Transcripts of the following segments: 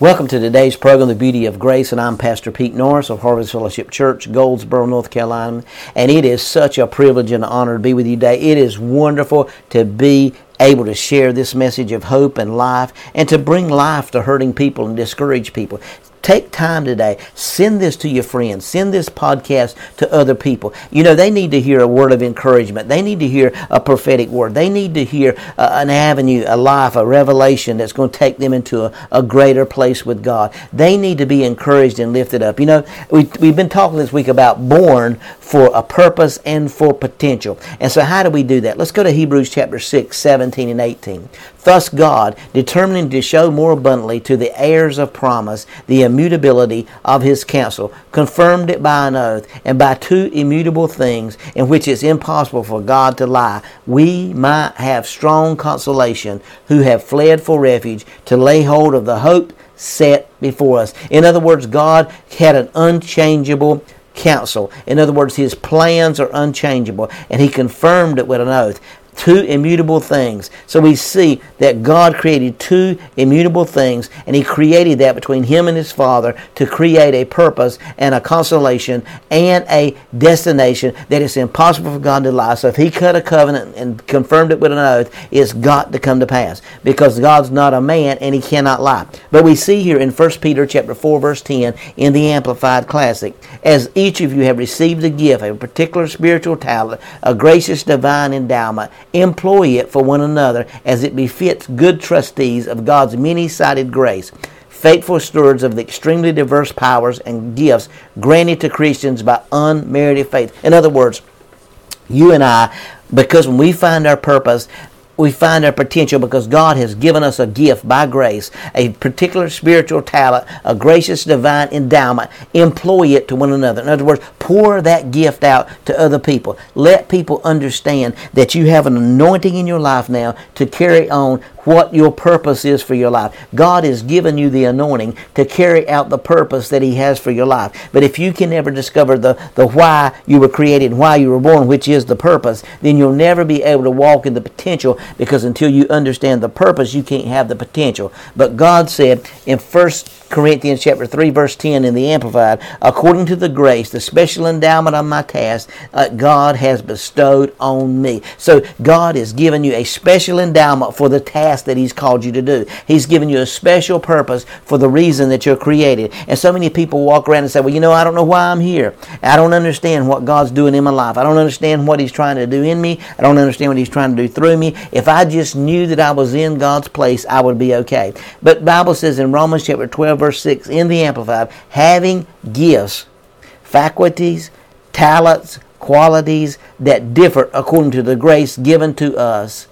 Welcome to today's program, The Beauty of Grace, and I'm Pastor Pete Norris of Harvest Fellowship Church, Goldsboro, North Carolina. And it is such a privilege and honor to be with you today. It is wonderful to be able to share this message of hope and life and to bring life to hurting people and discouraged people. Take time today. Send this to your friends. Send this podcast to other people. You know, they need to hear a word of encouragement. They need to hear a prophetic word. They need to hear uh, an avenue, a life, a revelation that's going to take them into a, a, greater place with God. They need to be encouraged and lifted up. You know, we, we've been talking this week about born for a purpose and for potential. And so, how do we do that? Let's go to Hebrews chapter 6, 17 and 18. Thus, God, determining to show more abundantly to the heirs of promise the immutability of his counsel, confirmed it by an oath, and by two immutable things in which it's impossible for God to lie, we might have strong consolation who have fled for refuge to lay hold of the hope set before us. In other words, God had an unchangeable counsel. In other words, his plans are unchangeable, and he confirmed it with an oath two immutable things. So we see that God created two immutable things, and He created that between Him and His Father to create a purpose and a consolation and a destination that it's impossible for God to lie. So if He cut a covenant and confirmed it with an oath, it's got to come to pass because God's not a man and He cannot lie. But we see here in 1 Peter chapter 4, verse 10 in the Amplified Classic, as each of you have received a gift, a particular spiritual talent, a gracious divine endowment, employ it for one another as it befits good trustees of God's many sided grace, faithful stewards of the extremely diverse powers and gifts granted to Christians by unmerited faith. In other words, you and I, because when we find our purpose, we find our potential because God has given us a gift by grace, a particular spiritual talent, a gracious divine endowment. Employ it to one another. In other words, pour that gift out to other people. Let people understand that you have an anointing in your life now to carry on what your purpose is for your life. God has given you the anointing to carry out the purpose that He has for your life. But if you can never discover the, the why you were created and why you were born, which is the purpose, then you'll never be able to walk in the potential because until you understand the purpose, you can't have the potential. But God said in First Corinthians chapter 3 verse 10 in the Amplified, according to the grace, the special endowment of my task, uh, God has bestowed on me. So God has given you a special endowment for the task that He's called you to do. He's given you a special purpose for the reason that you're created. And so many people walk around and say, well, you know, I don't know why I'm here. I don't understand what God's doing in my life. I don't understand what He's trying to do in me. I don't understand what He's trying to do through me. If I just knew that I was in God's place, I would be okay. But Bible says in Romans chapter 12 verse 6 in the Amplified, having gifts, faculties, talents, qualities that differ according to the grace given to us.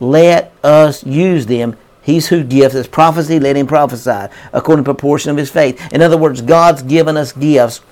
Let us use them. He's who gives us prophecy, let him prophesy according to proportion of his faith. In other words, God's given us gifts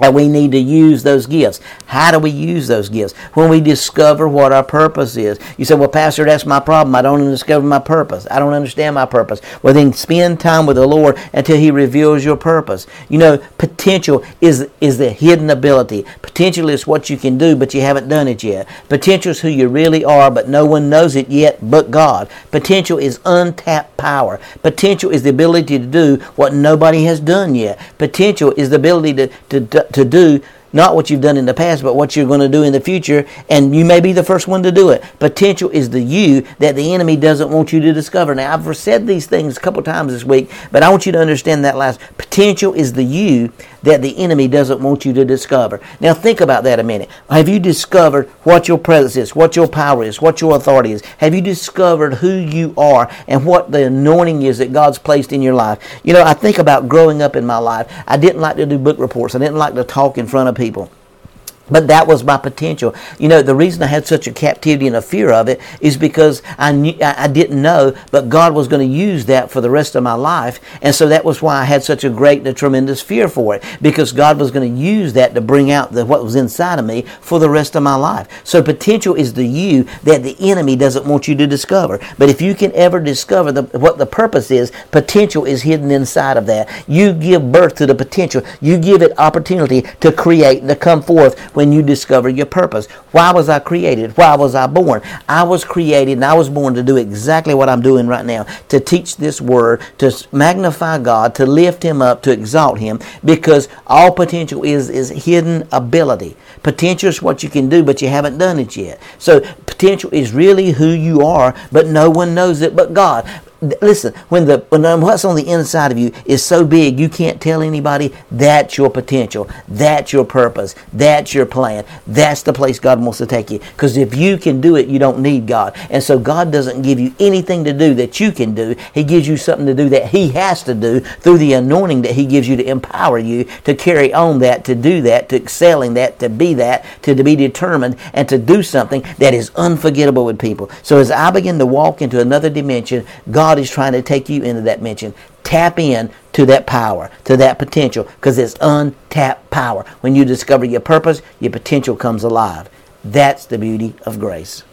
and we need to use those gifts. How do we use those gifts? When we discover what our purpose is. You say, well, Pastor, that's my problem. I don't discover my purpose. I don't understand my purpose. Well, then spend time with the Lord until He reveals your purpose. You know, potential is, is the hidden ability. Potential is what you can do, but you haven't done it yet. Potential is who you really are, but no one knows it yet but God. Potential is untapped power. Potential is the ability to do what nobody has done yet. Potential is the ability to, to to do not what you've done in the past, but what you're going to do in the future, and you may be the first one to do it. Potential is the you that the enemy doesn't want you to discover. Now, I've said these things a couple times this week, but I want you to understand that last. Potential is the you that the enemy doesn't want you to discover. Now, think about that a minute. Have you discovered what your presence is, what your power is, what your authority is? Have you discovered who you are and what the anointing is that God's placed in your life? You know, I think about growing up in my life. I didn't like to do book reports. I didn't like to talk in front of people. But that was my potential. You know, the reason I had such a captivity and a fear of it is because I knew I didn't know, but God was going to use that for the rest of my life, and so that was why I had such a great and a tremendous fear for it because God was going to use that to bring out the, what was inside of me for the rest of my life. So potential is the you that the enemy doesn't want you to discover. But if you can ever discover the, what the purpose is, potential is hidden inside of that. You give birth to the potential. You give it opportunity to create, and to come forth. When when you discover your purpose. Why was I created? Why was I born? I was created and I was born to do exactly what I'm doing right now to teach this word, to magnify God, to lift Him up, to exalt Him, because all potential is, is hidden ability. Potential is what you can do, but you haven't done it yet. So potential is really who you are, but no one knows it but God listen, when the when what's on the inside of you is so big you can't tell anybody, that's your potential. That's your purpose. That's your plan. That's the place God wants to take you. Because if you can do it, you don't need God. And so God doesn't give you anything to do that you can do. He gives you something to do that He has to do through the anointing that He gives you to empower you to carry on that, to do that, to excel in that, to be that, to, to be determined, and to do something that is unforgettable with people. So as I begin to walk into another dimension, God God is trying to take you into that mention. Tap in to that power, to that potential, because it's untapped power. When you discover your purpose, your potential comes alive. That's the beauty of grace.